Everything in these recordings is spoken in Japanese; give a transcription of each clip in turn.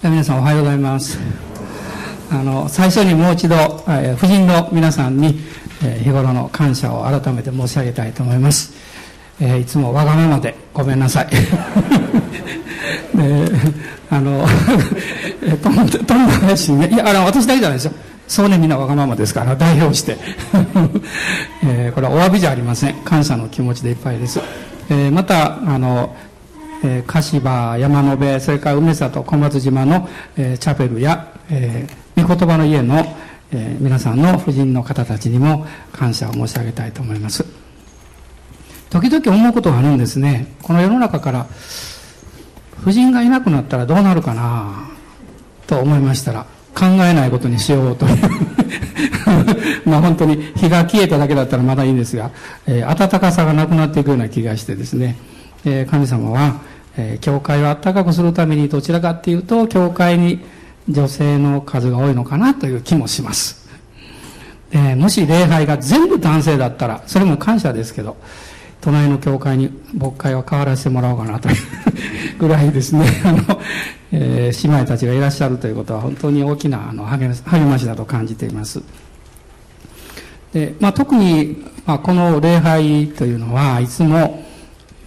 皆さんおはようございます。あの最初にもう一度、えー、夫人の皆さんに、えー、日頃の感謝を改めて申し上げたいと思います、えー、いつもわがままでごめんなさい。で あの とんとん話ね。いやあの私だけじゃないですよ。そうねみんなわがままですから代表して、えー、これはお詫びじゃありません。感謝の気持ちでいっぱいです、えー、またあのえー、柏山野辺それから梅里小松島の、えー、チャペルや、えー、御言葉の家の、えー、皆さんの夫人の方たちにも感謝を申し上げたいと思います。時々思うことがあるんですね。この世の中から夫人がいなくなったらどうなるかなと思いましたら考えないことにしようという。まあ本当に日が消えただけだったらまだいいんですが、えー、暖かさがなくなっていくような気がしてですね。え神様は、え教会をあったかくするためにどちらかっていうと教会に女性の数が多いのかなという気もします、えもし礼拝が全部男性だったらそれも感謝ですけど隣の教会に牧会を変わらせてもらおうかなというぐらいですね。あの、えー、姉妹たちがいらっしゃるということは本当に大きなあの励ましだと感じています。で、まあ、特に、まあ、この礼拝というのはいつも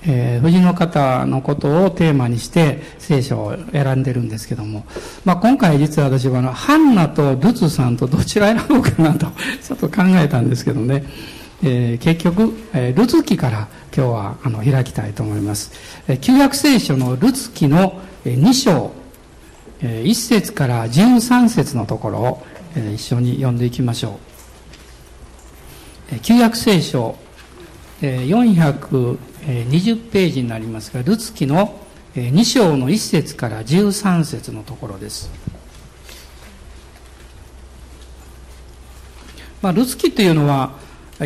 えー、藤の方のことをテーマにして聖書を選んでるんですけども、まあ、今回実は私はあのハンナとルツさんとどちら選ぼうかなと ちょっと考えたんですけどね、えー、結局、えー、ルツ記から今日はあの開きたいと思います、えー、旧約聖書のルツ記の2章、えー、1節から13節のところを、えー、一緒に読んでいきましょう、えー、旧約聖書えー、400 20ページになりますが、ルツキの2章の1節から13節のところです。まあ、ルツキというのは、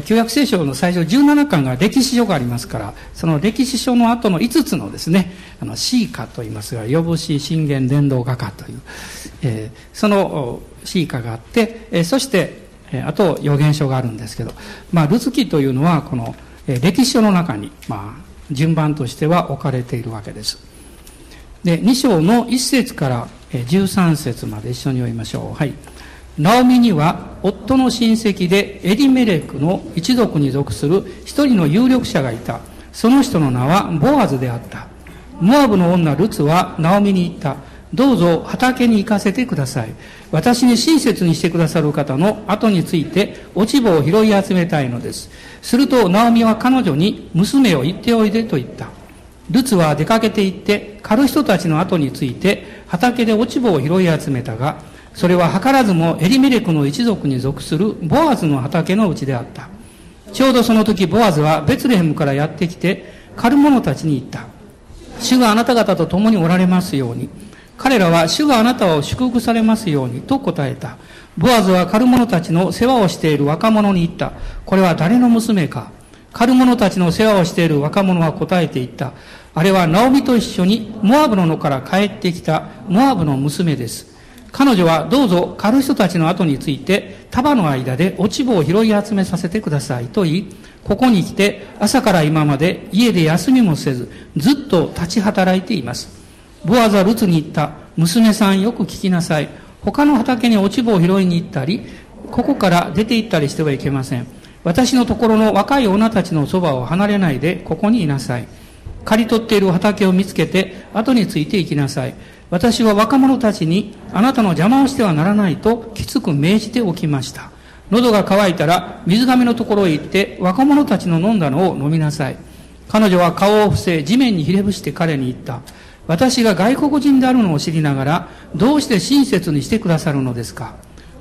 旧約聖書の最初17巻が歴史書がありますから、その歴史書の後の5つのですね、あの、シーカと言いますが、呼ぶし、信玄、伝道画家という、えー、そのシーカがあって、えー、そして、あと預言書があるんですけど、まあ、ルツキというのは、この、歴史書の中に、まあ、順番としては置かれているわけです。で、2章の1節から13節まで一緒に読みましょう。はい。ナオミには夫の親戚でエリメレクの一族に属する一人の有力者がいた。その人の名はボアズであった。モアブの女ルツはナオミに言った。どうぞ畑に行かせてください。私に親切にしてくださる方の後について落ち葉を拾い集めたいのです。すると、ナオミは彼女に娘を言っておいでと言った。ルツは出かけて行って狩る人たちの後について畑で落ち葉を拾い集めたが、それは図らずもエリメレクの一族に属するボアズの畑のうちであった。ちょうどその時ボアズはベツレヘムからやってきて狩る者たちに言った。主があなた方と共におられますように。彼らは主があなたを祝福されますようにと答えた。ボアズは狩る者たちの世話をしている若者に言った。これは誰の娘か狩る者たちの世話をしている若者は答えて言った。あれはナオミと一緒にモアブの野から帰ってきたモアブの娘です。彼女はどうぞ狩る人たちの後について束の間で落ち葉を拾い集めさせてくださいと言い、ここに来て朝から今まで家で休みもせずずっと立ち働いています。ボアザルツに言った。娘さんよく聞きなさい。他の畑に落ち葉を拾いに行ったり、ここから出て行ったりしてはいけません。私のところの若い女たちのそばを離れないで、ここにいなさい。刈り取っている畑を見つけて、後について行きなさい。私は若者たちに、あなたの邪魔をしてはならないと、きつく命じておきました。喉が渇いたら、水がめのところへ行って、若者たちの飲んだのを飲みなさい。彼女は顔を伏せ、地面にひれ伏して彼に言った。私が外国人であるのを知りながら、どうして親切にしてくださるのですか？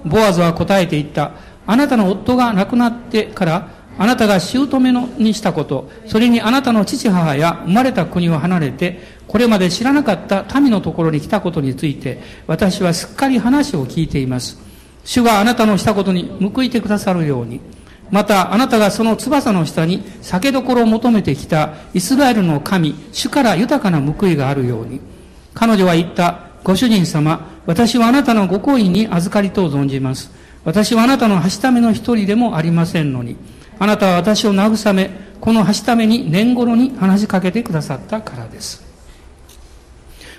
ボアズは答えて言った。あなたの夫が亡くなってから、あなたが姑のにしたこと、それにあなたの父母や生まれた国を離れて、これまで知らなかった民のところに来たことについて、私はすっかり話を聞いています。主があなたのしたことに報いてくださるように、またあなたがその翼の下に酒どころを求めてきたイスラエルの神、主から豊かな報いがあるように。彼女は言った、ご主人様、私はあなたのご好意に預かりと存じます。私はあなたのはしための一人でもありませんのに、あなたは私を慰め、このはしために年頃に話しかけてくださったからです。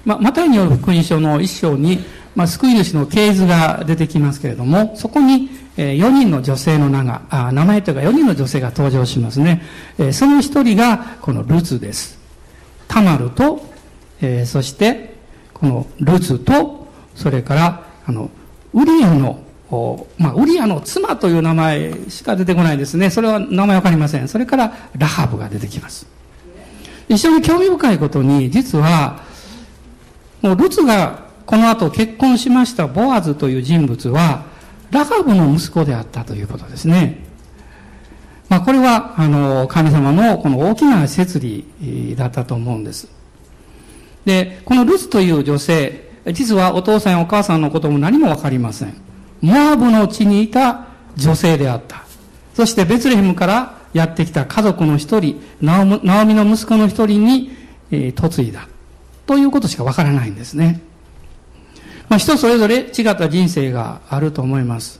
まあ、マタイによる福音書の一章に、まあ、救い主の系図が出てきますけれども、そこに、え、4人の女性の名が、あ名前というか4人の女性が登場しますね。え、その一人が、このルツです。タマルと、え、そして、このルツと、それから、あの、ウリアの、まあ、ウリアの妻という名前しか出てこないですね。それは名前わかりません。それから、ラハブが出てきます。一緒に興味深いことに、実は、もうルツがこの後結婚しましたボアズという人物は、ラハブの息子であったということですね。まあ、これは、あの、神様のこの大きな摂理だったと思うんです。で、このルツという女性、実はお父さんやお母さんのことも何もわかりません。モアブの地にいた女性であった。そしてベツレヘムからやってきた家族の一人、ナオミの息子の一人に、えー、嫁いだ。ということしかわからないんですね。まあ、人それぞれ違った人生があると思います。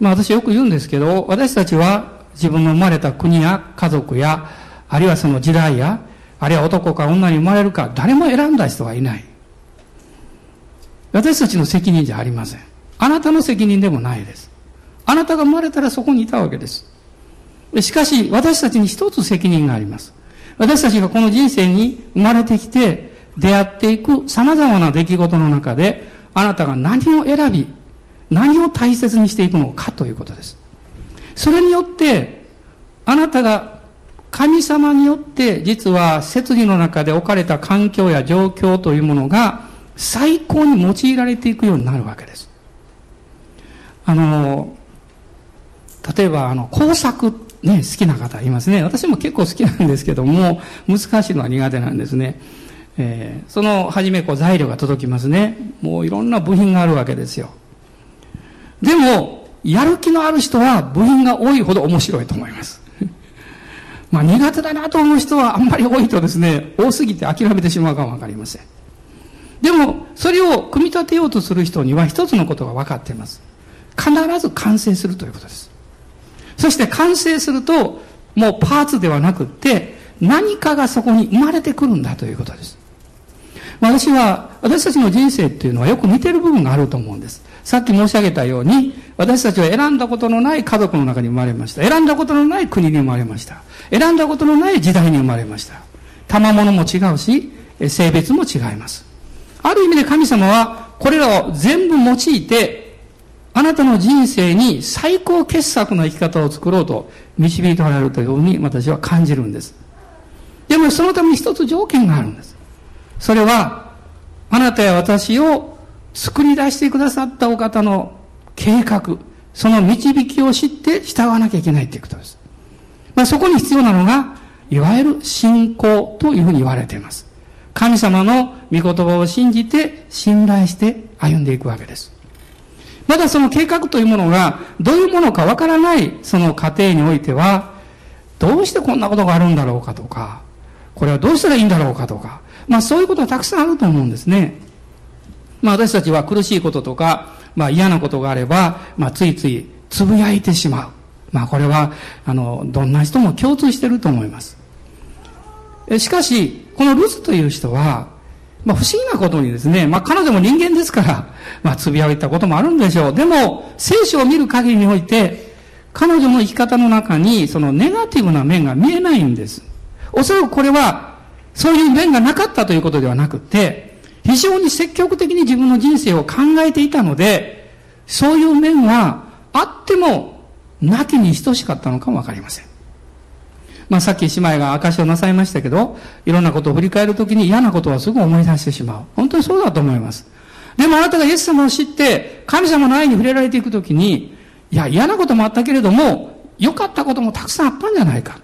まあ、私よく言うんですけど、私たちは自分の生まれた国や家族や、あるいはその時代や、あるいは男か女に生まれるか、誰も選んだ人はいない。私たちの責任じゃありません。あなたの責任でもないです。あなたが生まれたらそこにいたわけです。しかし、私たちに一つ責任があります。私たちがこの人生に生まれてきて、出会っていく様々な出来事の中で、あなたが何を選び、何を大切にしていくのかということです。それによって、あなたが神様によって実は摂理の中で置かれた環境や状況というものが最高に用いられていくようになるわけです。あの、例えばあの工作ね、好きな方いますね。私も結構好きなんですけども、難しいのは苦手なんですね。えー、その初めこう材料が届きますね。もういろんな部品があるわけですよ。でも、やる気のある人は部品が多いほど面白いと思います。まあ苦手だなと思う人はあんまり多いとですね、多すぎて諦めてしまうかもわかりません。でも、それを組み立てようとする人には一つのことが分かっています。必ず完成するということです。そして完成すると、もうパーツではなくって、何かがそこに生まれてくるんだということです。私は、私たちの人生っていうのはよく似てる部分があると思うんです。さっき申し上げたように、私たちは選んだことのない家族の中に生まれました。選んだことのない国に生まれました。選んだことのない時代に生まれました。賜物も違うし、性別も違います。ある意味で神様は、これらを全部用いて、あなたの人生に最高傑作の生き方を作ろうと導いておられるというふうに私は感じるんです。でもそのために一つ条件があるんです。それは、あなたや私を作り出してくださったお方の計画、その導きを知って従わなきゃいけないということです。まあそこに必要なのが、いわゆる信仰というふうに言われています。神様の御言葉を信じて、信頼して歩んでいくわけです。まだその計画というものがどういうものかわからないその過程においては、どうしてこんなことがあるんだろうかとか、これはどうしたらいいんだろうかとか、まあそういうことはたくさんあると思うんですね。まあ私たちは苦しいこととか、まあ嫌なことがあれば、まあついついつぶやいてしまう。まあこれは、あの、どんな人も共通してると思います。しかし、このルツという人は、まあ不思議なことにですね、まあ彼女も人間ですから、まあつぶやいたこともあるんでしょう。でも、聖書を見る限りにおいて、彼女の生き方の中にそのネガティブな面が見えないんです。おそらくこれは、そういう面がなかったということではなくて、非常に積極的に自分の人生を考えていたので、そういう面はあっても、なきに等しかったのかもわかりません。まあさっき姉妹が証をなさいましたけど、いろんなことを振り返るときに嫌なことはすぐ思い出してしまう。本当にそうだと思います。でもあなたがイエス様を知って、神様の愛に触れられていくときに、いや、嫌なこともあったけれども、良かったこともたくさんあったんじゃないか。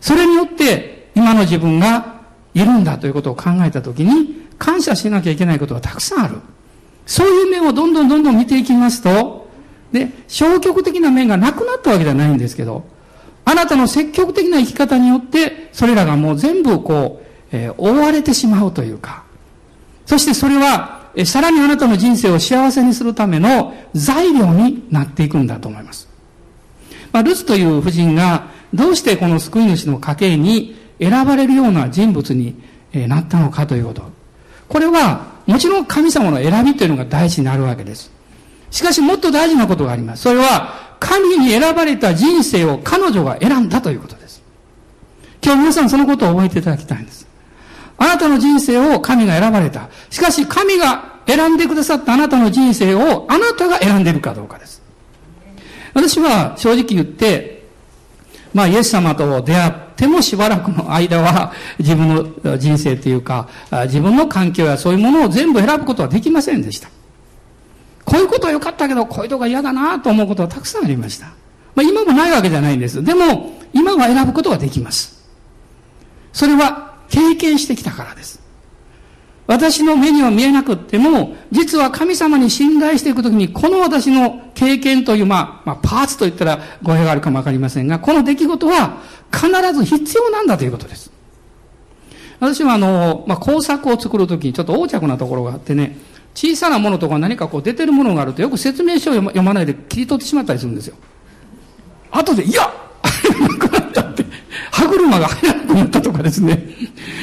それによって、今の自分がいるんだということを考えたときに、感謝しなきゃいけないことがたくさんある。そういう面をどんどんどんどん見ていきますと、で、消極的な面がなくなったわけではないんですけど、あなたの積極的な生き方によって、それらがもう全部こう、えー、覆われてしまうというか、そしてそれは、えー、さらにあなたの人生を幸せにするための材料になっていくんだと思います。まあ、ルツという夫人が、どうしてこの救い主の家系に選ばれるような人物になったのかということ。これは、もちろん神様の選びというのが大事になるわけです。しかしもっと大事なことがあります。それは、神に選ばれた人生を彼女が選んだということです。今日皆さんそのことを覚えていただきたいんです。あなたの人生を神が選ばれた。しかし神が選んでくださったあなたの人生をあなたが選んでいるかどうかです。私は正直言って、まあイエス様と出会ってもしばらくの間は自分の人生というか自分の環境やそういうものを全部選ぶことはできませんでした。こういうことは良かったけど、こういうとこが嫌だなと思うことはたくさんありました。まあ今もないわけじゃないんです。でも、今は選ぶことができます。それは経験してきたからです。私の目には見えなくっても、実は神様に信頼していくときに、この私の経験という、まあ、まあ、パーツと言ったら語弊があるかもわかりませんが、この出来事は必ず必要なんだということです。私はあの、まあ、工作を作るときにちょっと横着なところがあってね、小さなものとか何かこう出てるものがあるとよく説明書を読まないで切り取ってしまったりするんですよ。後で、いや なくなったって、歯車が入らなくなったとかですね。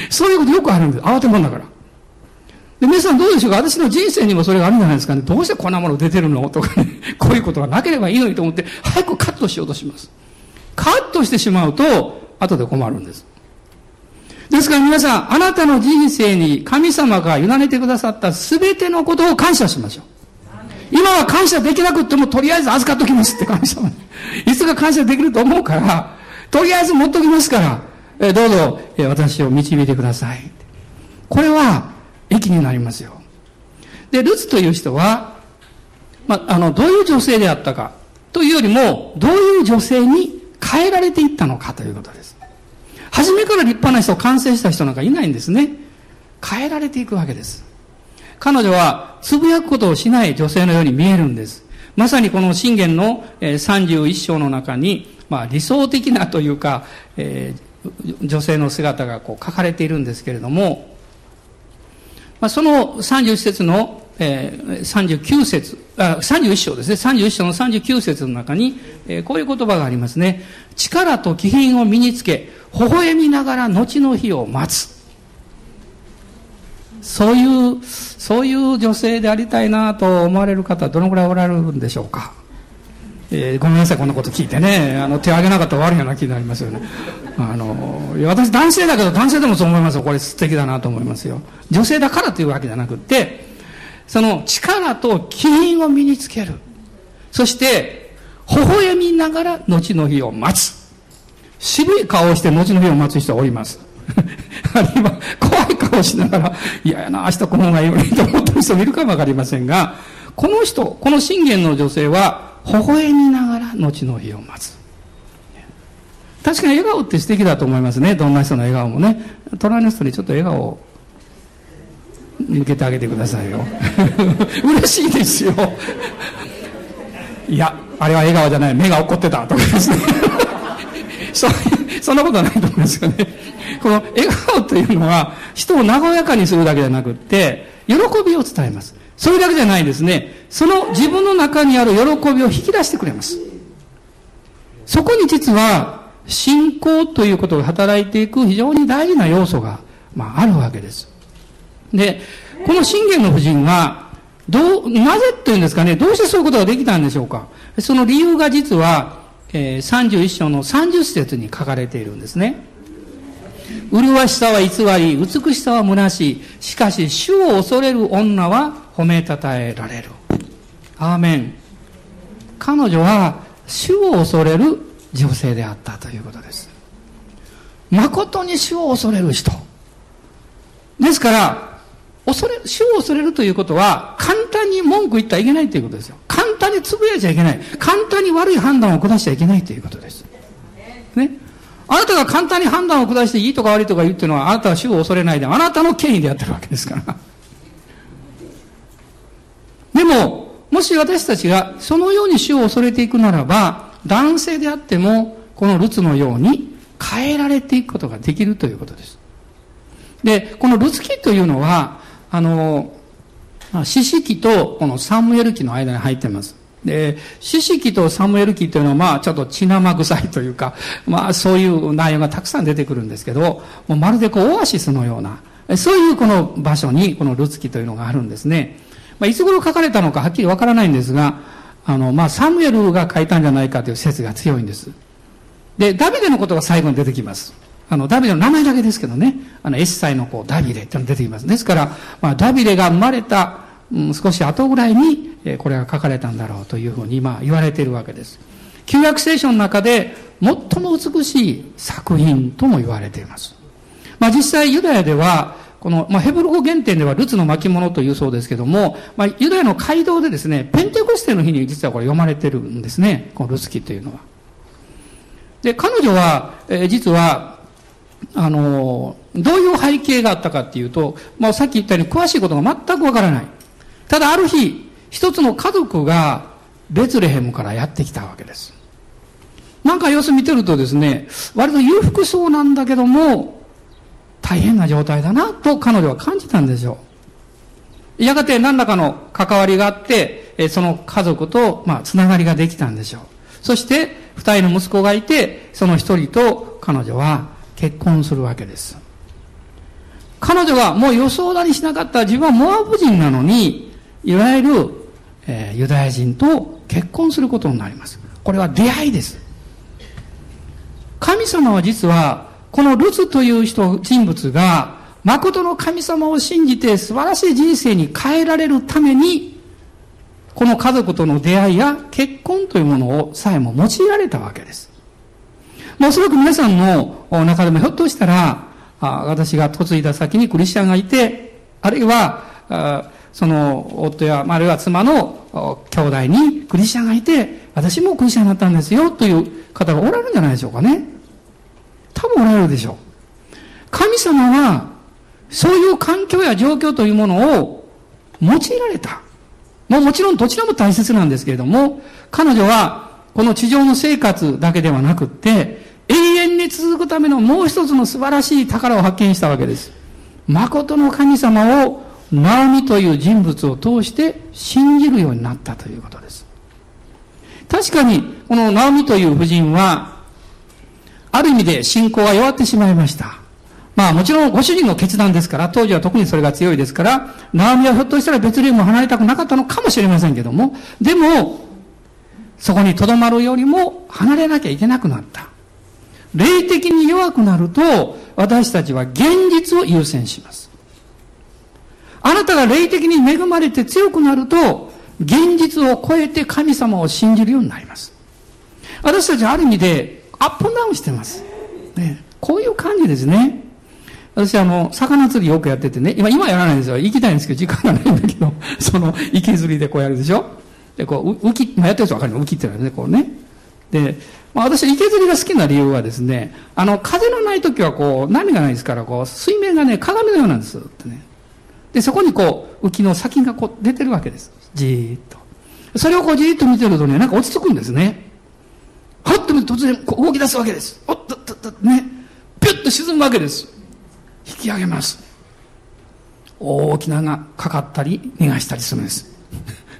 そういうことよくあるんです。慌てもんだから。で、皆さんどうでしょうか？私の人生にもそれがあるんじゃないですかね。どうしてこんなもの出てるの？とかね。こういうことがなければいいのにと思って、早くカットしようとします。カットしてしまうと、後で困るんです。ですから皆さん、あなたの人生に神様が委ねてくださった全てのことを感謝しましょう。今は感謝できなくっても、とりあえず預かっときますって神様に。いつか感謝できると思うから、とりあえず持っときますから、えどうぞ、え私を導いてください。これは、益になりますよ。で、ルツという人は、まあ、の、どういう女性であったか、というよりも、どういう女性に変えられていったのかということです。初めから立派な人、完成した人なんかいないんですね。変えられていくわけです。彼女は、つぶやくことをしない女性のように見えるんです。まさにこの信玄の31章の中に、まあ理想的なというか、えー、女性の姿がこう書かれているんですけれども、まあ、その31節の、えー、39節あ、31章ですね。31章の39節の中に、えー、こういう言葉がありますね。力と気品を身につけ、微笑みながら後の日を待つ。そういう、そういう女性でありたいなと思われる方はどのくらいおられるんでしょうか？えー、ごめんなさい、こんなこと聞いてね。あの、手挙げなかったら悪いような気になりますよね。あの、私男性だけど男性でもそう思いますよ。これ素敵だなと思いますよ。女性だからというわけじゃなくって、その力と気品を身につける。そして、微笑みながら後の日を待つ。渋い顔をして後の日を待つ人はおります。あるいは怖い顔しながら、嫌やな、明日この方がいいよねと思ってる人もいるかもわかりませんが、この人、この信玄の女性は、微笑みながら後の日を待つ。確かに笑顔って素敵だと思いますね。どんな人の笑顔もね。隣の人にちょっと笑顔を向けてあげてくださいよ。嬉しいですよ。いや、あれは笑顔じゃない。目が怒ってたとかですね。そそんなことはないと思いますよね。この笑顔というのは人を和やかにするだけじゃなくって、喜びを伝えます。それだけじゃないですね。その自分の中にある喜びを引き出してくれます。そこに実は信仰ということが働いていく非常に大事な要素が、まあ、あるわけです。で、この信玄の夫人は、どう、なぜというんですかね、どうしてそういうことができたんでしょうか。その理由が実は、えー、31章の30節に書かれているんですね。麗しさは偽り、美しさは虚しい。しかし、主を恐れる女は褒めたたえられる。アーメン。彼女は、主を恐れる女性であったということです。誠に主を恐れる人。ですから、恐れ、主を恐れるということは、簡単に文句言ったらいけないということですよ。簡単につぶやいちゃいけない。簡単に悪い判断を下しちゃいけないということです。ね。あなたが簡単に判断を下していいとか悪いとか言うっていうのは、あなたは主を恐れないで、あなたの権威でやってるわけですから。でも、もし私たちがそのように主を恐れていくならば、男性であっても、このルツのように変えられていくことができるということです。で、このルツ記というのは、あの、四式とこのサムエル記の間に入ってます。で、四式とサムエル記というのは、まあ、ちょっと血生臭いというか、まあ、そういう内容がたくさん出てくるんですけど、もうまるでこう、オアシスのような、そういうこの場所にこのルツキというのがあるんですね。まあ、いつ頃書かれたのかはっきりわからないんですが、あの、まあ、サムエルが書いたんじゃないかという説が強いんです。で、ダビデのことが最後に出てきます。あの、ダビデの名前だけですけどね、あの、エッサイの子、ダビデってのが出てきます。ですから、まあ、ダビデが生まれた、うん、少し後ぐらいに、えこれが書かれたんだろうというふうに、まあ、言われているわけです。旧約聖書の中で、最も美しい作品とも言われています。まあ、実際、ユダヤでは、この、まあ、ヘブル語原点ではルツの巻物というそうですけども、まあ、ユダヤの街道でですね、ペンテコステの日に実はこれ読まれてるんですね。このルツキというのは。で、彼女は、えー、実は、あのー、どういう背景があったかっていうと、まあ、さっき言ったように詳しいことが全くわからない。ただある日、一つの家族がベツレヘムからやってきたわけです。なんか様子見てるとですね、割と裕福そうなんだけども、大変な状態だなと彼女は感じたんですよ。やがて何らかの関わりがあって、その家族と、まあ、つながりができたんでしょう。そして、二人の息子がいて、その一人と彼女は結婚するわけです。彼女はもう予想だにしなかった自分はモアブ人なのに、いわゆる、えー、ユダヤ人と結婚することになります。これは出会いです。神様は実はこのルツという人、人物が、誠の神様を信じて素晴らしい人生に変えられるために、この家族との出会いや結婚というものをさえも用いられたわけです。おそらく皆さんの中でもひょっとしたら、私が嫁いだ先にクリスチャンがいて、あるいは、その夫や、あるいは妻の兄弟にクリスチャンがいて、私もクリスチャンになったんですよという方がおられるんじゃないでしょうかね。多分おられるでしょう。神様は、そういう環境や状況というものを用いられた。もうもちろんどちらも大切なんですけれども、彼女はこの地上の生活だけではなくって、永遠に続くためのもう一つの素晴らしい宝を発見したわけです。誠の神様をナオミという人物を通して信じるようになったということです。確かに、このナオミという夫人は、ある意味で信仰は弱ってしまいました。まあもちろんご主人の決断ですから、当時は特にそれが強いですから、ナオミはひょっとしたら別レームを離れたくなかったのかもしれませんけども、でも、そこに留まるよりも離れなきゃいけなくなった。霊的に弱くなると、私たちは現実を優先します。あなたが霊的に恵まれて強くなると、現実を超えて神様を信じるようになります。私たちある意味でアップダウンしてます。ね、こういう感じですね。私あの、魚釣りよくやっててね、今、今やらないんですよ。行きたいんですけど、時間がないんだけど、その、池釣りでこうやるでしょで、こう、浮き、まあ、やってる人わかるの浮きって言うのね、こうね。で、まあ私、池釣りが好きな理由はですね、あの、風のない時はこう、波がないですから、こう、水面がね、鏡のようなんですってね。で、そこにこう、浮きの先がこう、出てるわけです。じーっと。それをこう、じーっと見てるとね、なんか落ち着くんですね。はっと突然こう動き出すわけです。おっとっとっと、ね。ピュッと沈むわけです。引き上げます。大きながかかったり逃がしたりするんです。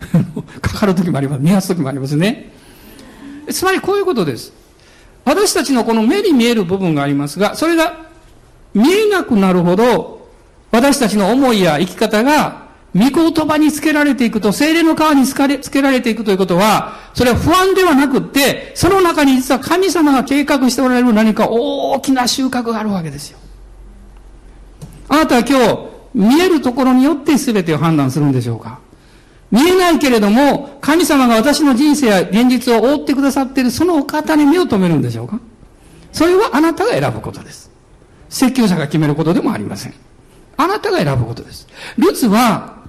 かかる時もあります。逃がす時もありますね。つまりこういうことです。私たちのこの目に見える部分がありますが、それが見えなくなるほど、私たちの思いや生き方が御言葉につけられていくと、精霊の川につけられていくということは、それは不安ではなくって、その中に実は神様が計画しておられる何か大きな収穫があるわけですよ。あなたは今日、見えるところによって全てを判断するんでしょうか？見えないけれども、神様が私の人生や現実を覆ってくださっているそのお方に目を留めるんでしょうか？それはあなたが選ぶことです。説教者が決めることでもありません。あなたが選ぶことです。ルツは、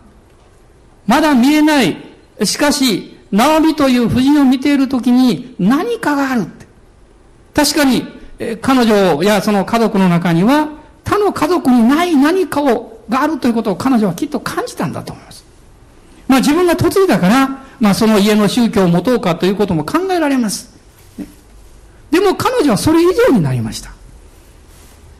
まだ見えない。しかし、ナオミという夫人を見ているときに何かがあるって。確かに、彼女やその家族の中には、他の家族にない何かを、があるということを彼女はきっと感じたんだと思います。まあ自分が嫁いだから、まあその家の宗教を持とうかということも考えられます。でも彼女はそれ以上になりました。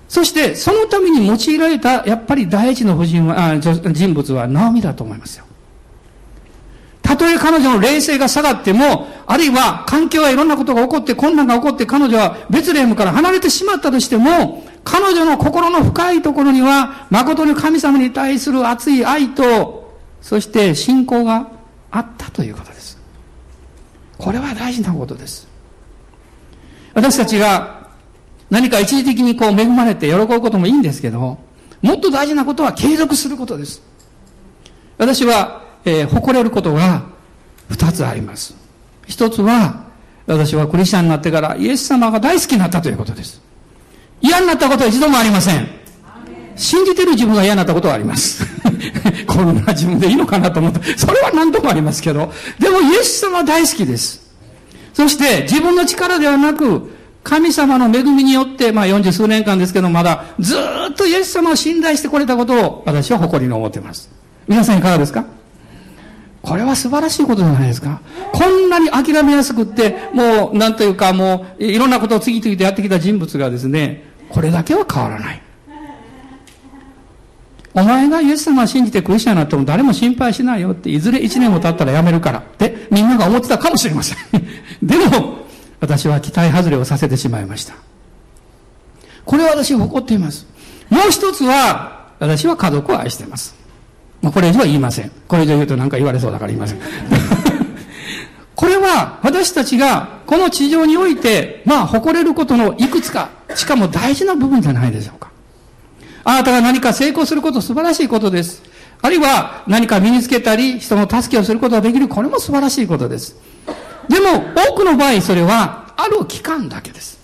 そして、そのために用いられた、やっぱり第一の夫人は、あ人物はナオミだと思いますよ。たとえ彼女の霊性が下がっても、あるいは環境やいろんなことが起こって、困難が起こって彼女はベツレームから離れてしまったとしても、彼女の心の深いところには、誠に神様に対する熱い愛と、そして信仰があったということです。これは大事なことです。私たちが何か一時的にこう恵まれて喜ぶこともいいんですけど、もっと大事なことは継続することです。私は、えー、誇れることが二つあります。一つは、私はクリスチャンになってからイエス様が大好きになったということです。嫌になったことは一度もありません。信じてる自分が嫌になったことはあります。こんな自分でいいのかなと思って、それは何度もありますけど、でもイエス様大好きです。そして自分の力ではなく、神様の恵みによって、まあ40数年間ですけど、まだずっとイエス様を信頼してこれたことを私は誇りに思っています。皆さんいかがですか？これは素晴らしいことじゃないですか。こんなに諦めやすくって、もう、なんというか、もう、いろんなことを次々とやってきた人物がですね、これだけは変わらない。お前がイエス様を信じてクリスチャンになっても誰も心配しないよって、いずれ一年も経ったら辞めるからってみんなが思ってたかもしれません。でも、私は期待外れをさせてしまいました。これは私誇っています。もう一つは、私は家族を愛しています。まあ、これ以上は言いません。これ以上言うと何か言われそうだから言いません。これは私たちがこの地上において、まあ誇れることのいくつか、しかも大事な部分じゃないでしょうか。あなたが何か成功すること素晴らしいことです。あるいは何か身につけたり、人の助けをすることができる、これも素晴らしいことです。でも、多くの場合それは、ある期間だけです。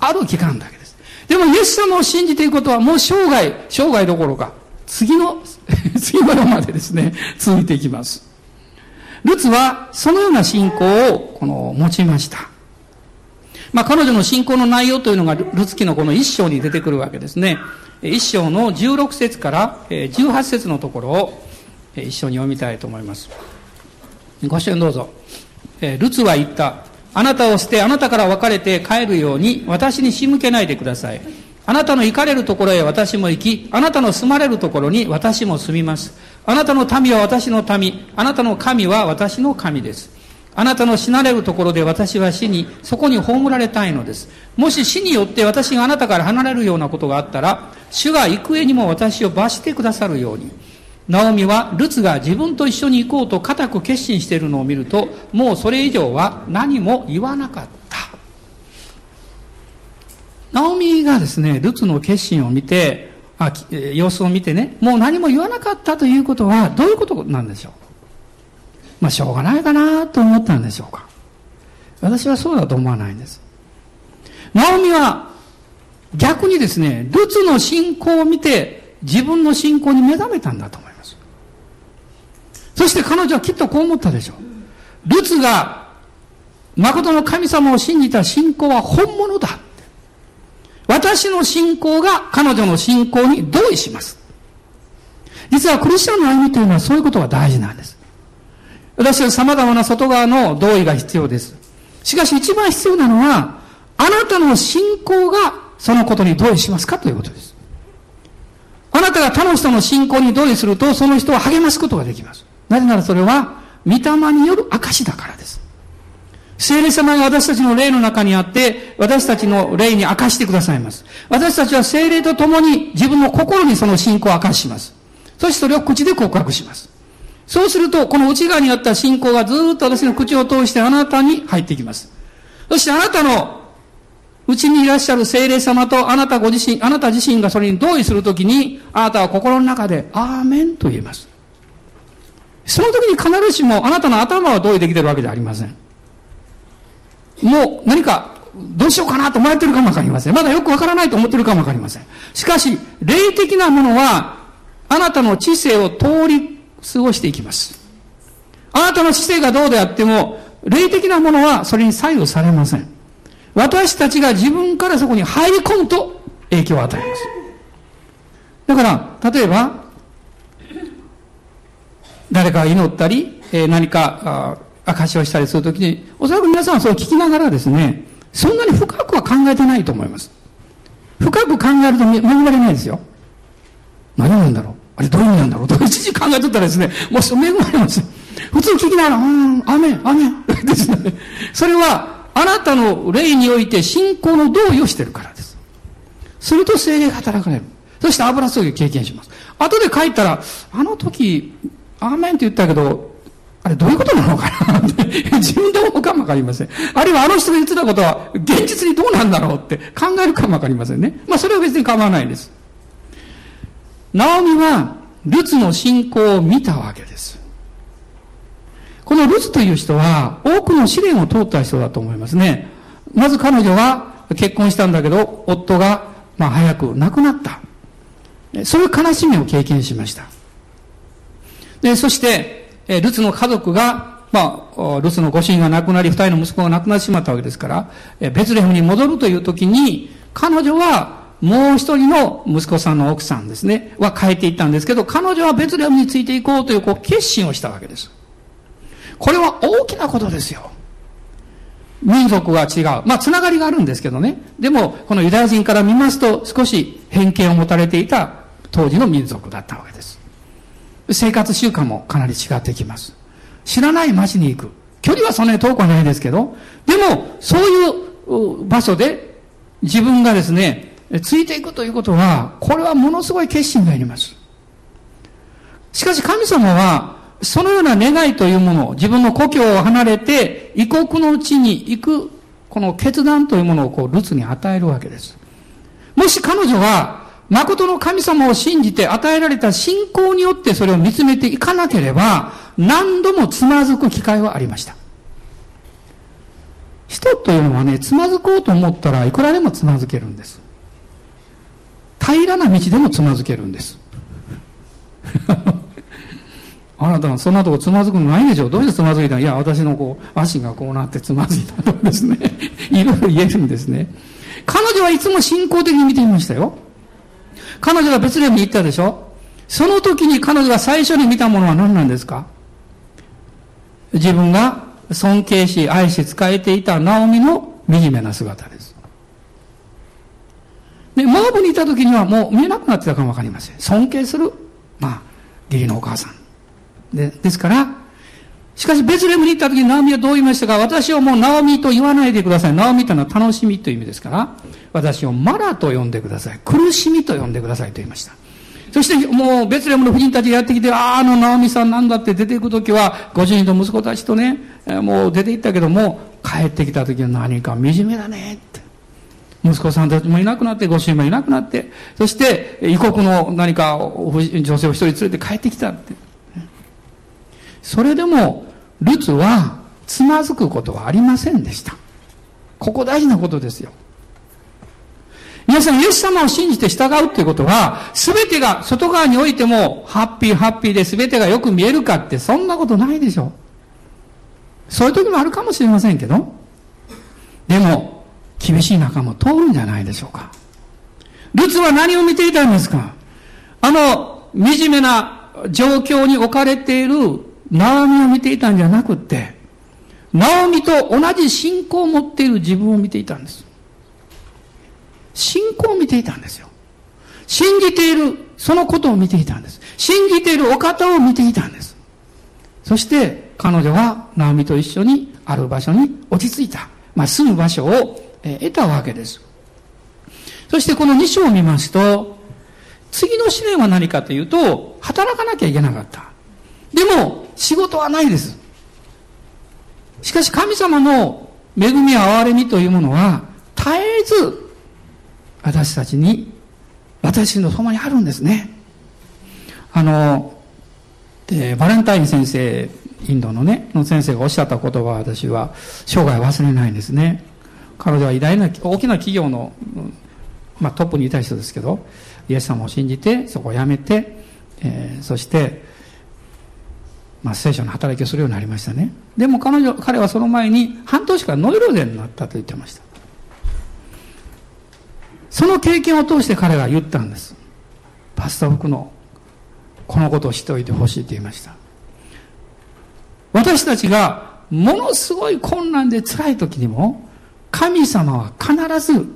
ある期間だけです。でも、イエス様を信じていくことはもう生涯、生涯どころか、次の、次の世までですね、続いていきます。ルツは、そのような信仰を、この、持ちました。まあ、彼女の信仰の内容というのが、ルツ記のこの一章に出てくるわけですね。一章の16節から18節のところを一緒に読みたいと思います。ご支援どうぞ。ルツは言った。あなたを捨て、あなたから別れて帰るように私に仕向けないでください。あなたの行かれるところへ私も行き、あなたの住まれるところに私も住みます。あなたの民は私の民、あなたの神は私の神です。あなたの死なれるところで私は死に、そこに葬られたいのです。もし死によって私があなたから離れるようなことがあったら、主が行方にも私を罰してくださるように。ナオミはルツが自分と一緒に行こうと固く決心しているのを見ると、もうそれ以上は何も言わなかった。ナオミがですね、ルツの決心を見て、あ様子を見てね、もう何も言わなかったということは、どういうことなんでしょう？まあ、しょうがないかなと思ったんでしょうか。私はそうだと思わないんです。ナオミは逆にですね、ルツの信仰を見て自分の信仰に目覚めたんだと思います。そして彼女はきっとこう思ったでしょう。ルツが誠の神様を信じた信仰は本物だ。私の信仰が彼女の信仰に同意します。実はクリスチャンの歩みというのはそういうことが大事なんです。私は様々な外側の同意が必要です。しかし一番必要なのは、あなたの信仰がそのことに同意しますかということです。あなたが他の人の信仰に同意すると、その人を励ますことができます。なぜならそれは、御霊による証だからです。聖霊様が私たちの霊の中にあって、私たちの霊に明かしてくださいます。私たちは聖霊と共に自分の心にその信仰を明かします。そしてそれを口で告白します。そうすると、この内側にあった信仰がずっと私の口を通してあなたに入ってきます。そしてあなたの内にいらっしゃる聖霊様とあなたご自身、あなた自身がそれに同意するときに、あなたは心の中で、アーメンと言えます。その時に必ずしもあなたの頭は同意できてるわけじゃありません。もう何かどうしようかなと思ってるかもわかりません。まだよくわからないと思ってるかもわかりません。しかし、霊的なものは、あなたの知性を通り過ごしていきます。あなたの姿勢がどうであっても、霊的なものはそれに左右されません。私たちが自分からそこに入り込むと影響を与えます。だから、例えば、誰かが祈ったり、えー、何か、あ証をしたりするときに、おそらく皆さんはそれを聞きながらですね、そんなに深くは考えてないと思います。深く考えると恵まれないですよ。何なんだろうあれどういう意味なんだろうと一時考えとったらですね、もうそ恵まれます。普通聞きながら、うん、アメン、アメン。ですね。それは、あなたの霊において信仰の同意をしてるからです。すると精霊が働かれる。そして油注ぎを経験します。後で帰ったら、あの時、アーメンって言ったけど、あれどういうことなのかなって自分で思うかもわかりません。あるいはあの人が言ってたことは現実にどうなんだろうって考えるかもわかりませんね。まあそれは別に構わないんです。ナオミはルツの信仰を見たわけです。このルツという人は多くの試練を通った人だと思いますね。まず彼女は結婚したんだけど、夫がまあ早く亡くなった。そういう悲しみを経験しました。で、そして、えルツの家族が、まあ、ルツのご主人が亡くなり、二人の息子が亡くなってしまったわけですから、えベツレヘムに戻るという時に、彼女はもう一人の息子さんの奥さんですね、は変えていったんですけど、彼女はベツレヘムについていこうというこう決心をしたわけです。これは大きなことですよ。民族が違う。まあ、つながりがあるんですけどね。でも、このユダヤ人から見ますと、少し偏見を持たれていた当時の民族だったわけです。生活習慣もかなり違ってきます。知らない町に行く。距離はそんなに遠くはないですけど、でも、そういう場所で自分がですね、ついていくということは、これはものすごい決心がいります。しかし神様は、そのような願いというものを、自分の故郷を離れて、異国の地に行く、この決断というものをこう、ルツに与えるわけです。もし彼女は、誠の神様を信じて与えられた信仰によってそれを見つめていかなければ、何度もつまずく機会はありました。人というのはね、つまずこうと思ったらいくらでもつまずけるんです。平らな道でもつまずけるんです。あなたはそんなとこつまずくのないでしょどうしてつまずいたいや、私のこう、足がこうなってつまずいたとですね。いろいろ言えるんですね。彼女はいつも信仰的に見ていましたよ。彼女が別レムに行ったでしょ？その時に彼女が最初に見たものは何なんですか？自分が尊敬し、愛し、仕えていたナオミの惨めな姿です。で、モーブにいた時にはもう見えなくなってたかもわかりません。尊敬する、まあ、義理のお母さん。で、ですから、しかしベツレムに行った時にナオミはどう言いましたか？私をもうナオミと言わないでください。ナオミというのは楽しみという意味ですから、私をマラと呼んでください。苦しみと呼んでくださいと言いました。そしてもうベツレムの夫人たちがやってきて、ああ、あのナオミさんなんだって出ていく時は、ご主人と息子たちとね、もう出て行ったけども、帰ってきた時は何か惨めだねって。息子さんたちもいなくなって、ご主人もいなくなって、そして異国の何か女性を一人連れて帰ってきたって。それでも、ルツはつまずくことはありませんでした。ここ大事なことですよ。皆さん、イエス様を信じて従うっていうことは、すべてが外側においても、ハッピーハッピーで全てがよく見えるかって、そんなことないでしょ。そういう時もあるかもしれませんけど、でも、厳しい中も通るんじゃないでしょうか。ルツは何を見ていたんですか？あの、惨めな状況に置かれているナオミを見ていたんじゃなくって、ナオミと同じ信仰を持っている自分を見ていたんです。信仰を見ていたんですよ。信じている、そのことを見ていたんです。信じているお方を見ていたんです。そして、彼女はナオミと一緒にある場所に落ち着いた。まあ、住む場所を、得たわけです。そしてこの2章を見ますと、次の試練は何かというと、働かなきゃいけなかった。でも、仕事はないです。しかし神様の恵み憐れみというものは、絶えず、私たちに、私の共にあるんですね。あの、で、バレンタイン先生、インドのね、の先生がおっしゃった言葉は私は生涯忘れないんですね。彼女は偉大な、大きな企業の、まあトップにいた人ですけど、イエス様を信じて、そこを辞めて、えー、そして、まあ、聖書の働きをするようになりましたね。でも彼女、彼はその前に半年間ノイローゼになったと言ってました。その経験を通して彼が言ったんです。パスタ服のこのことを知っておいてほしいと言いました。私たちがものすごい困難で辛い時にも神様は必ず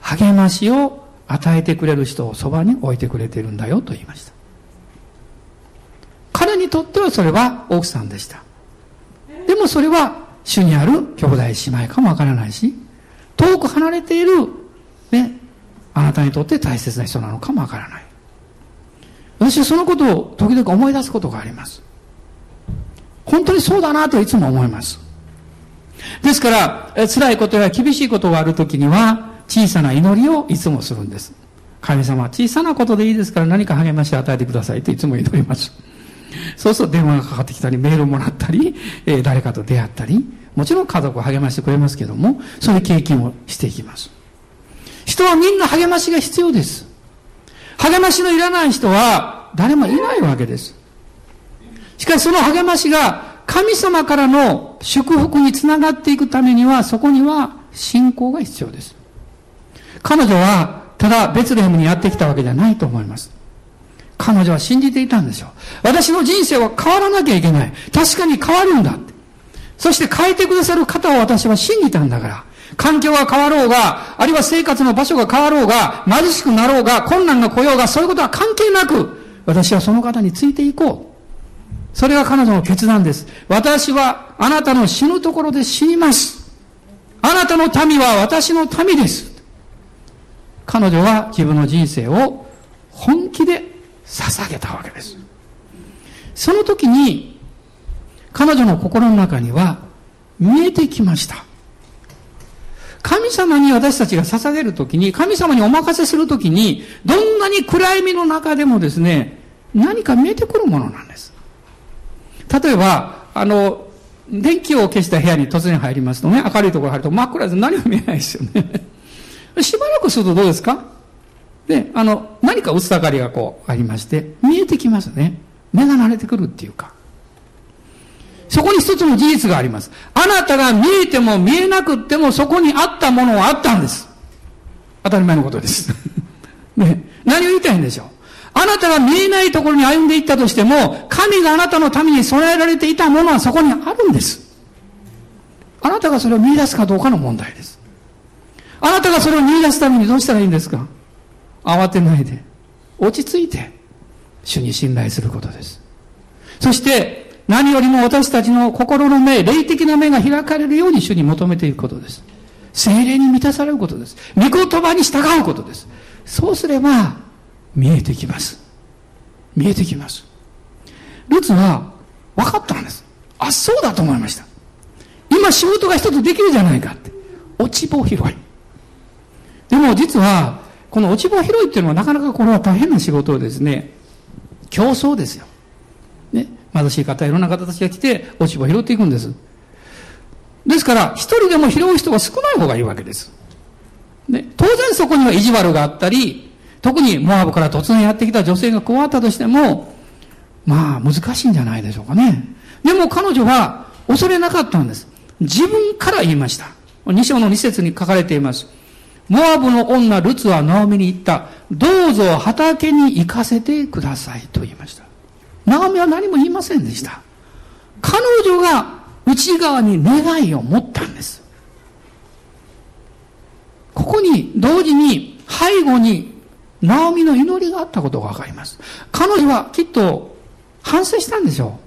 励ましを与えてくれる人をそばに置いてくれているんだよと言いました。にとってはそれは奥さんでした。でもそれは主にある兄弟姉妹かもわからないし、遠く離れている、ね、あなたにとって大切な人なのかもわからない。私はそのことを時々思い出すことがあります。本当にそうだなといつも思います。ですから、辛いことや厳しいことがあるときには、小さな祈りをいつもするんです。神様、小さなことでいいですから何か励ましを与えてくださいといつも祈ります。そうすると電話がかかってきたり、メールをもらったり、えー、誰かと出会ったり、もちろん家族を励ましてくれますけども、そういう経験をしていきます。人はみんな励ましが必要です。励ましのいらない人は誰もいないわけです。しかしその励ましが神様からの祝福につながっていくためには、そこには信仰が必要です。彼女はただベツレヘムにやってきたわけじゃないと思います。彼女は信じていたんですよ。私の人生は変わらなきゃいけない。確かに変わるんだって。そして変えてくださる方を私は信じたんだから。環境が変わろうが、あるいは生活の場所が変わろうが、貧しくなろうが、困難が来ようが、そういうことは関係なく、私はその方についていこう。それが彼女の決断です。私はあなたの死ぬところで死にます。あなたの民は私の民です。彼女は自分の人生を本気で捧げたわけです。その時に、彼女の心の中には見えてきました。神様に私たちが捧げるときに、神様にお任せするときに、どんなに暗闇の中でもですね、何か見えてくるものなんです。例えば、あの、電気を消した部屋に突然入りますとね、明るいところ入ると真っ暗で何も見えないですよね。しばらくするとどうですか？で、あの、何か薄明かりがこうありまして、見えてきますね。目が慣れてくるっていうか。そこに一つの事実があります。あなたが見えても見えなくってもそこにあったものはあったんです。当たり前のことです。ね、何を言いたいんでしょう。あなたが見えないところに歩んでいったとしても、神があなたのために備えられていたものはそこにあるんです。あなたがそれを見出すかどうかの問題です。あなたがそれを見出すためにどうしたらいいんですか？慌てないで、落ち着いて、主に信頼することです。そして、何よりも私たちの心の目、霊的な目が開かれるように主に求めていくことです。精霊に満たされることです。御言葉に従うことです。そうすれば、見えてきます。見えてきます。ルツは分かったんです。あ、そうだと思いました。今仕事が一つできるじゃないかって。落ち棒拾い。でも実は、この落ち棒拾いっていうのはなかなかこれは大変な仕事ですね。競争ですよ。貧しい方、いろんな方たちが来て、落ち葉拾っていくんです。ですから、一人でも拾う人が少ない方がいいわけです。ね、当然そこには意地悪があったり、特にモアブから突然やってきた女性が加わったとしても、まあ難しいんじゃないでしょうかね。でも彼女は恐れなかったんです。自分から言いました。二章の二節に書かれています。モアブの女ルツはナオミに言った。どうぞ畑に行かせてくださいと言いました。ナオミは何も言いませんでした。彼女が内側に願いを持ったんです。ここに同時に背後にナオミの祈りがあったことがわかります。彼女はきっと反省したんでしょ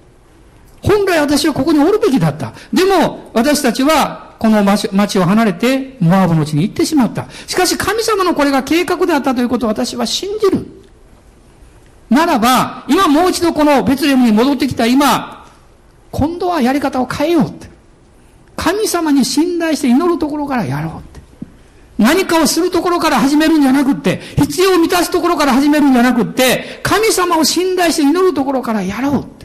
う。本来私はここにおるべきだった。でも私たちはこの町を離れてモアブの地に行ってしまった。しかし神様のこれが計画であったということを私は信じる。ならば、今もう一度このベツレムに戻ってきた今、今度はやり方を変えようって。神様に信頼して祈るところからやろうって。何かをするところから始めるんじゃなくって、必要を満たすところから始めるんじゃなくって、神様を信頼して祈るところからやろうって。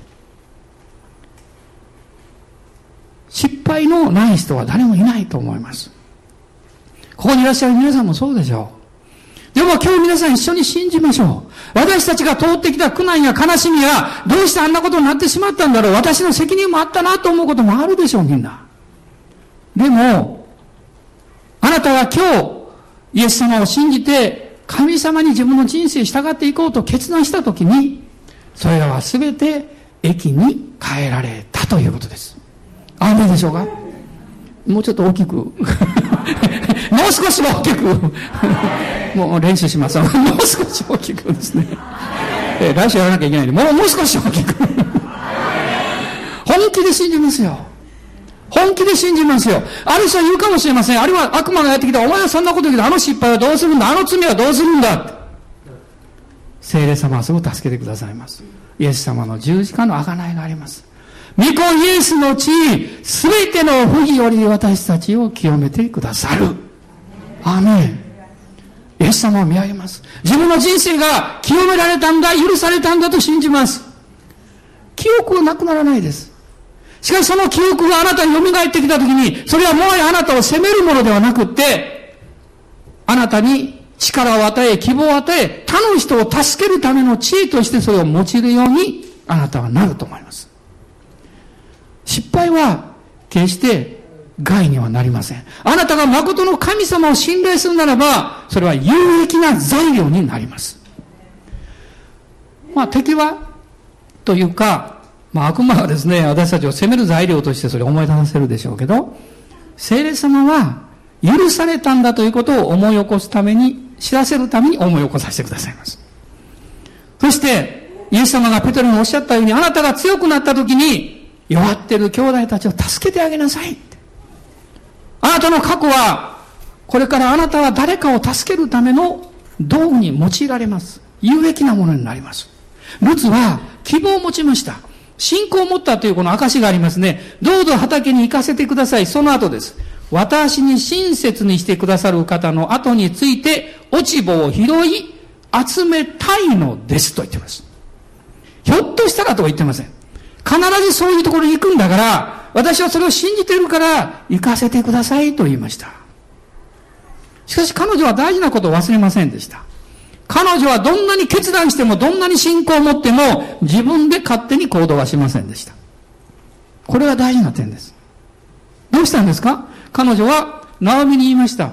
失敗のない人は誰もいないと思います。ここにいらっしゃる皆さんもそうでしょう。でも今日皆さん一緒に信じましょう。私たちが通ってきた苦難や悲しみや、どうしてあんなことになってしまったんだろう。私の責任もあったなと思うこともあるでしょう、みんな。でも、あなたは今日、イエス様を信じて、神様に自分の人生従っていこうと決断したときに、それらは全て駅に変えられたということです。あんでしょうか？もうちょっと大きく。もう少し大きく。もう練習します。もう少し大きくですね。えー、来週やらなきゃいけないんで、もう、もう少し大きく。本気で信じますよ。本気で信じますよ。ある人は言うかもしれません。あるいは悪魔がやってきた。お前はそんなこと言うけど、あの失敗はどうするんだあの罪はどうするんだ聖霊様はすぐ助けてくださいます。イエス様の十字架の贖いがあります。御子イエスの地、すべての不義より私たちを清めてくださる。アメン。イエス様を見上げます。自分の人生が清められたんだ、許されたんだと信じます。記憶はなくならないです。しかしその記憶があなたに蘇ってきたときに、それはもはやあなたを責めるものではなくって、あなたに力を与え、希望を与え、他の人を助けるための知恵としてそれを用いるように、あなたはなると思います。失敗は、決して害にはなりません。あなたが誠の神様を信頼するならば、それは有益な材料になります。まあ敵は、というか、まあ悪魔はですね、私たちを責める材料としてそれを思い出させるでしょうけど、聖霊様は許されたんだということを思い起こすために、知らせるために思い起こさせてくださいます。そして、イエス様がペトロにおっしゃったように、あなたが強くなった時に、弱ってる兄弟たちを助けてあげなさい。あなたの過去は、これからあなたは誰かを助けるための道具に用いられます。有益なものになります。ルツは希望を持ちました。信仰を持ったというこの証がありますね。どうぞ畑に行かせてください。その後です。私に親切にしてくださる方の後について落ち葉を拾い集めたいのですと言ってます。ひょっとしたらとは言ってません。必ずそういうところに行くんだから、私はそれを信じてるから行かせてくださいと言いました。しかし彼女は大事なことを忘れませんでした。彼女はどんなに決断しても、どんなに信仰を持っても、自分で勝手に行動はしませんでした。これが大事な点です。どうしたんですか？彼女は、ナオミに言いました。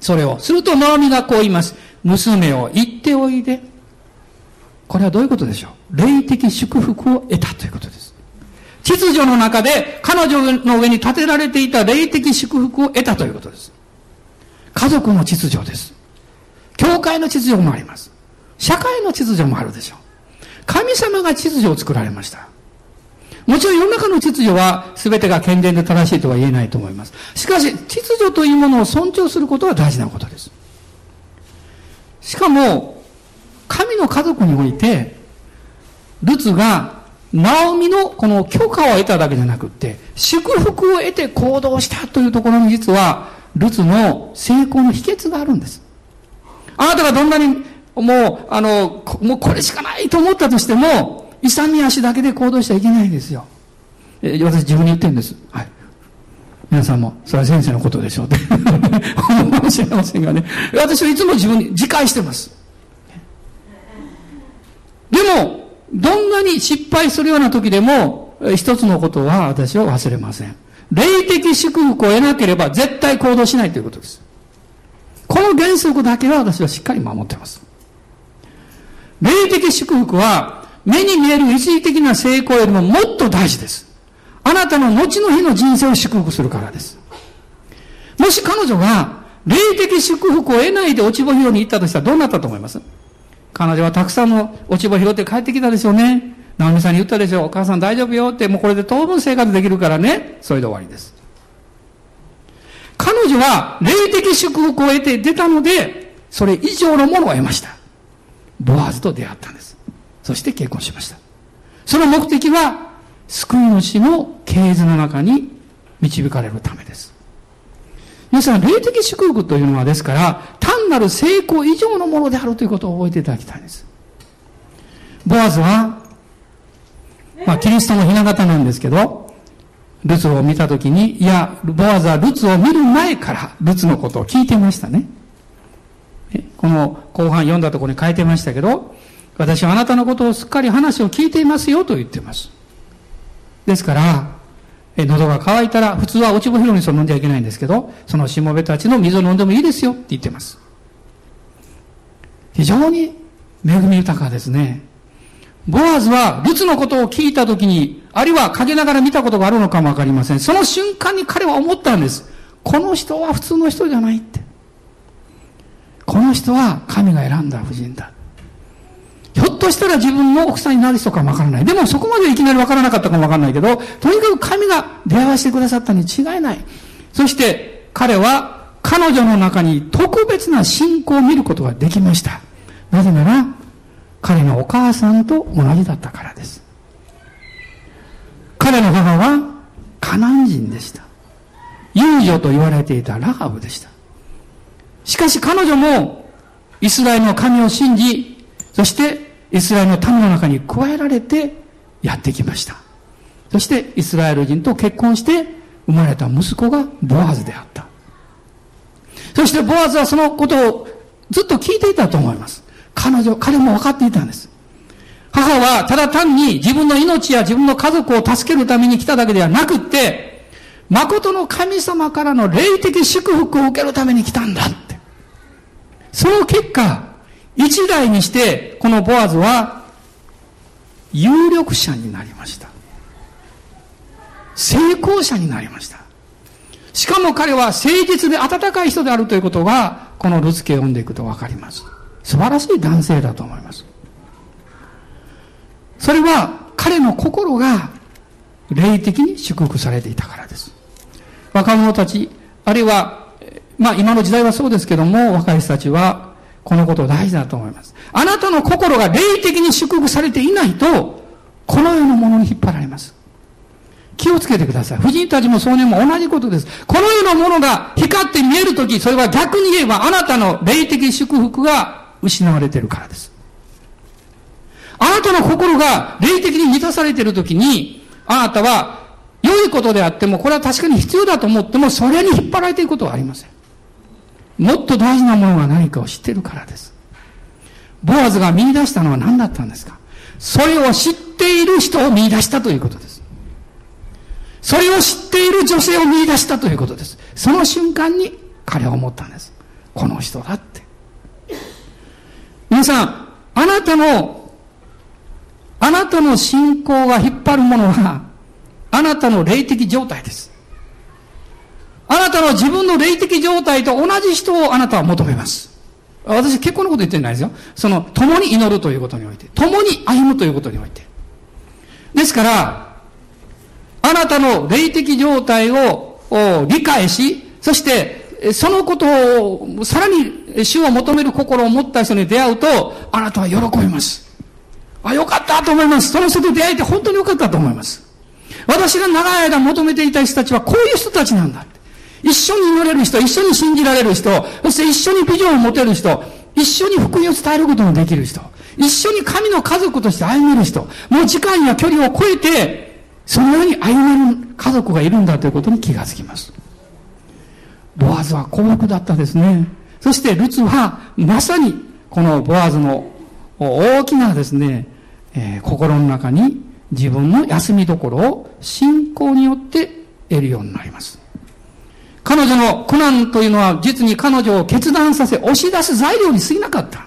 それを。すると、ナオミがこう言います。娘を言っておいで。これはどういうことでしょう？霊的祝福を得たということです。秩序の中で彼女の上に建てられていた霊的祝福を得たということです。家族の秩序です。教会の秩序もあります。社会の秩序もあるでしょう。神様が秩序を作られました。もちろん世の中の秩序は全てが健全で正しいとは言えないと思います。しかし、秩序というものを尊重することは大事なことです。しかも、神の家族において、ルツがナオミのこの許可を得ただけじゃなくって、祝福を得て行動したというところに実は、ルツの成功の秘訣があるんです。あなたがどんなに、もう、あの、もうこれしかないと思ったとしても、勇み足だけで行動しちゃいけないんですよ。え私自分に言ってるんです。はい。皆さんも、それは先生のことでしょうって思うかもしれませんがね。私はいつも自分に自戒してます。でも、どんなに失敗するような時でも、一つのことは私は忘れません。霊的祝福を得なければ絶対行動しないということです。この原則だけは私はしっかり守っています。霊的祝福は目に見える一時的な成功よりももっと大事です。あなたの後の日の人生を祝福するからです。もし彼女が霊的祝福を得ないで落ち葉拾いに行ったとしたらどうなったと思います？彼女はたくさんの落ち葉拾って帰ってきたでしょうね。直美さんに言ったでしょう。お母さん大丈夫よって、もうこれで当分生活できるからね。それで終わりです。彼女は霊的祝福を得て出たので、それ以上のものを得ました。ボアズと出会ったんです。そして結婚しました。その目的は、救い主の系図の中に導かれるためです。皆さん、霊的祝福というのはですから、単なる成功以上のものであるということを覚えていただきたいんです。ボアズは、まあ、キリストの雛形なんですけど、ルツを見たときに、いや、ボアズはルツを見る前からルツのことを聞いてましたね。この後半読んだところに書いてましたけど、私はあなたのことをすっかり話を聞いていますよと言ってます。ですから、え喉が渇いたら、普通は落ち葉拾いにそ飲んじゃいけないんですけど、そのしもべたちの水を飲んでもいいですよって言ってます。非常に恵み豊かですね。ボアズは、ルツのことを聞いたときに、あるいは陰ながら見たことがあるのかもわかりません。その瞬間に彼は思ったんです。この人は普通の人じゃないって。この人は神が選んだ夫人だ。ひょっとしたら自分の奥さんになる人かもわからない。でもそこまでいきなりわからなかったかもわからないけど、とにかく神が出会わせてくださったに違いない。そして彼は彼女の中に特別な信仰を見ることができました。なぜなら、彼のお母さんと同じだったからです。彼の母はカナン人でした。遊女と言われていたラハブでした。しかし彼女もイスラエルの神を信じ、そしてイスラエルの民の中に加えられてやってきました。そしてイスラエル人と結婚して生まれた息子がボアズであった。そしてボアズはそのことをずっと聞いていたと思います。彼女、彼も分かっていたんです。母はただ単に自分の命や自分の家族を助けるために来ただけではなくって、誠の神様からの霊的祝福を受けるために来たんだって。その結果、一代にして、このボアズは、有力者になりました。成功者になりました。しかも彼は誠実で温かい人であるということが、このルツケを読んでいくとわかります。素晴らしい男性だと思います。それは彼の心が霊的に祝福されていたからです。若者たち、あるいは、まあ今の時代はそうですけども、若い人たちはこのことを大事だと思います。あなたの心が霊的に祝福されていないと、この世のものに引っ張られます。気をつけてください。婦人たちも少年も同じことです。この世のものが光って見えるとき、それは逆に言えばあなたの霊的祝福が失われてるからです。あなたの心が霊的に満たされているときに、あなたは良いことであっても、これは確かに必要だと思っても、それに引っ張られていくことはありません。もっと大事なものが何かを知ってるからです。ボアズが見出したのは何だったんですか？それを知っている人を見出したということです。それを知っている女性を見出したということです。その瞬間に彼は思ったんです。この人だって。皆さん、あなたの、あなたの信仰が引っ張るものは、あなたの霊的状態です。あなたの自分の霊的状態と同じ人をあなたは求めます。私結婚のこと言ってないですよ。その、共に祈るということにおいて、共に歩むということにおいて。ですから、あなたの霊的状態を理解し、そして、そのことを、さらに主を求める心を持った人に出会うと、あなたは喜びます。あ、よかったと思います。その人と出会えて本当によかったと思います。私が長い間求めていた人たちはこういう人たちなんだ。一緒に祈れる人、一緒に信じられる人、そして一緒にビジョンを持てる人、一緒に福音を伝えることのできる人、一緒に神の家族として歩める人、もう時間や距離を超えて、そのように歩める家族がいるんだということに気がつきます。ボアズは幸福だったですね。そしてルツはまさにこのボアズの大きなですね、えー、心の中に自分の休みどころを信仰によって得るようになります。彼女の苦難というのは実に彼女を決断させ押し出す材料に過ぎなかった。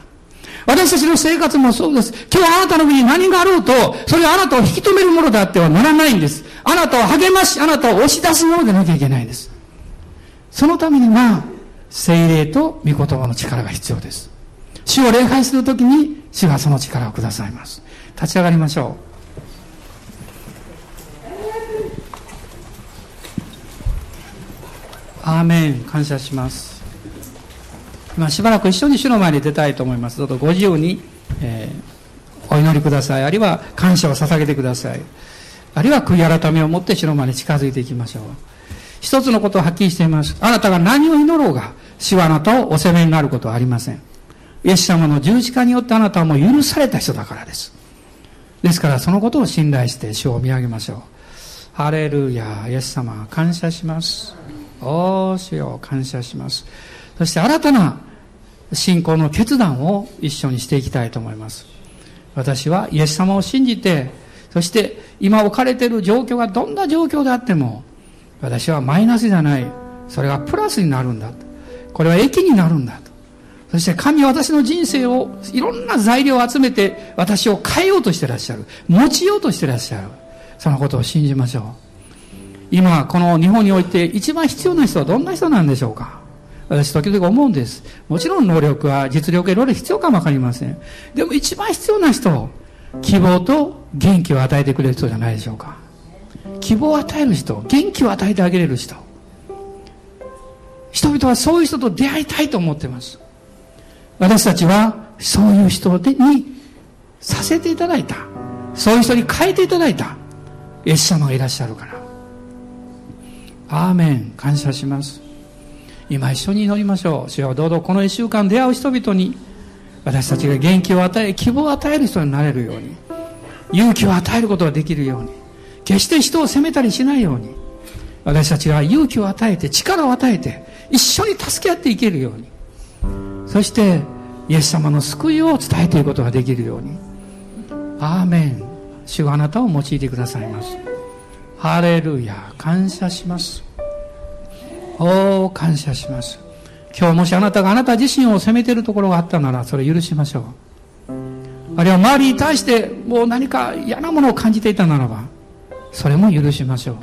私たちの生活もそうです。今日あなたの上に何があろうと、それはあなたを引き止めるものであってはならないんです。あなたを励まし、あなたを押し出すものでなきゃいけないんです。そのためには、精霊と御言葉の力が必要です。主を礼拝するときに、主がその力をくださいます。立ち上がりましょう。アーメン感謝しますまあ、しばらく一緒に主の前に出たいと思いますどうぞご自由に、えー、お祈りくださいあるいは感謝を捧げてくださいあるいは悔い改めを持って主の前に近づいていきましょう一つのことをはっきりしています。あなたが何を祈ろうが主はあなたをお責めになることはありません。イエス様の十字架によってあなたはもう許された人だからです。ですからそのことを信頼して主を見上げましょう。ハレルヤイエス様感謝します。おー主よ感謝します。そして新たな信仰の決断を一緒にしていきたいと思います。私はイエス様を信じてそして今置かれている状況がどんな状況であっても私はマイナスじゃない。それがプラスになるんだ。これは益になるんだと。そして神は私の人生をいろんな材料を集めて私を変えようとしてらっしゃる。持ちようとしてらっしゃる。そのことを信じましょう。今この日本において一番必要な人はどんな人なんでしょうか？私時々思うんです。もちろん能力は実力いろいろ必要かもわかりません。でも一番必要な人、希望と元気を与えてくれる人じゃないでしょうか。希望を与える人、元気を与えてあげれる人。人々はそういう人と出会いたいと思ってます。私たちはそういう人にさせていただいた。そういう人に変えていただいた。イエス様がいらっしゃるから。アーメン。感謝します。今一緒に祈りましょう。主よどうぞこの一週間出会う人々に私たちが元気を与え、希望を与える人になれるように、勇気を与えることができるように、決して人を責めたりしないように、私たちが勇気を与えて、力を与えて、一緒に助け合っていけるように、そして、イエス様の救いを伝えていくことができるように、アーメン。主があなたを用いてくださいます。ハレルヤ。感謝します。おー、感謝します。今日もしあなたがあなた自身を責めているところがあったなら、それ許しましょう。あるいは周りに対してもう何か嫌なものを感じていたならば、それも許しましょう。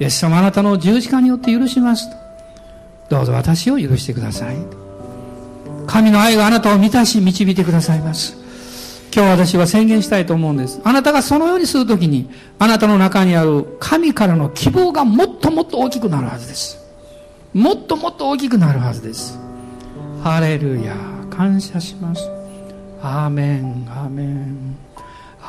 イエス様あなたの十字架によって許しますと。どうぞ私を許してください。神の愛があなたを満たし導いてくださいます。今日私は宣言したいと思うんです。あなたがそのようにするときに、あなたの中にある神からの希望がもっともっと大きくなるはずです。もっともっと大きくなるはずですハレルヤ感謝しますアーメンアーメン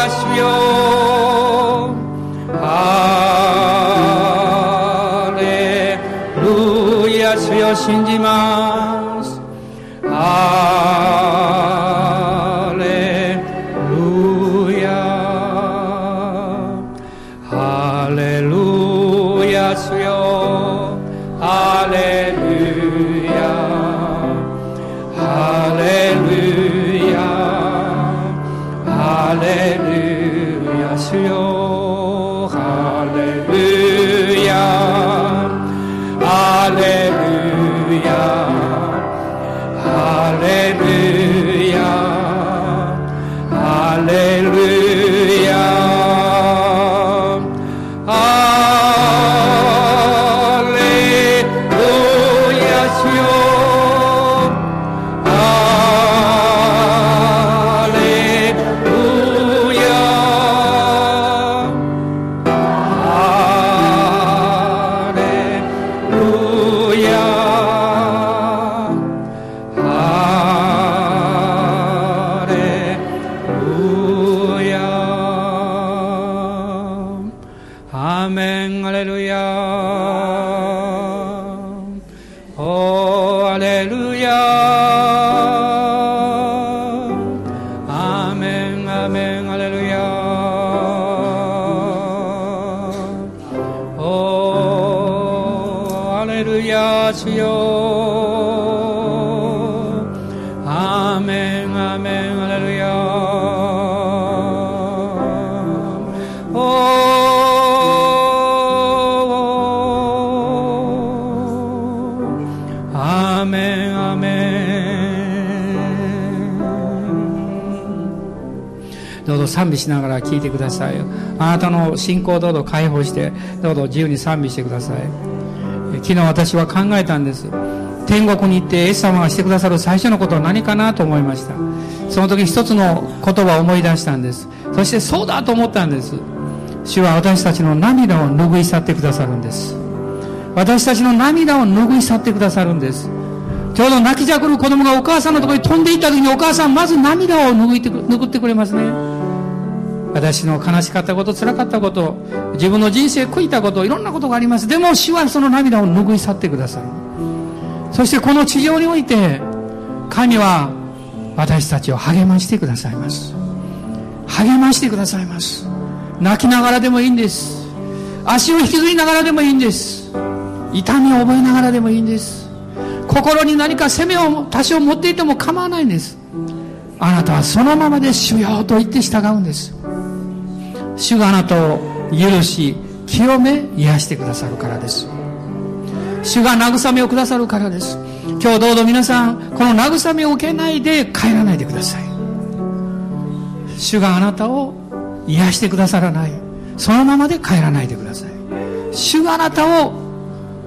하시오 할렐루야 주여 신지만 どうぞ賛美しながら聞いてくださいあなたの信仰をどうぞ解放してどうぞ自由に賛美してください。昨日私は考えたんです。天国に行ってイエス様がしてくださる最初のことは何かなと思いました。その時一つの言葉を思い出したんです。そしてそうだと思ったんです。主は私たちの涙を拭い去ってくださるんです。私たちの涙を拭い去ってくださるんです。ちょうど泣きじゃくる子供がお母さんのところに飛んでいった時にお母さんまず涙を拭いて拭ってくれますね。私の悲しかったこと、辛かったこと、自分の人生悔いたこと、いろんなことがあります。でも主はその涙を拭い去ってくださる。そしてこの地上において神は私たちを励ましてくださいます。励ましてくださいます。泣きながらでもいいんです。足を引きずりながらでもいいんです。痛みを覚えながらでもいいんです。心に何か責めを多少持っていても構わないんです。あなたはそのままで主よと言って従うんです。主があなたを許し清め癒してくださるからです。主が慰めをくださるからです。今日どうぞ皆さんこの慰めを受けないで帰らないでください。主があなたを癒してくださらない。そのままで帰らないでください。主があなたを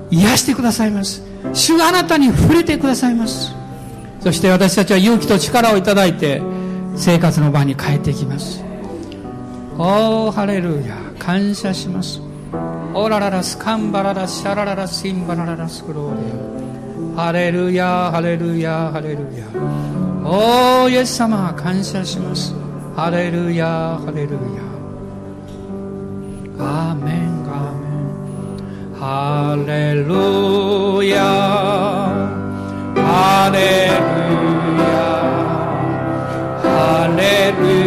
癒してくださいます。主があなたに触れてくださいます。そして私たちは勇気と力をいただいて生活の場に帰っていきます。おーハレルヤ。感謝します。オラララスカンバララシャラララシンバラララスクローリアハレルヤハレルヤハレルヤ。おーイエス様感謝します。ハレルヤハレルヤ。アーメンアーメン。ハレルヤ。ハレルヤ。ハレルヤ。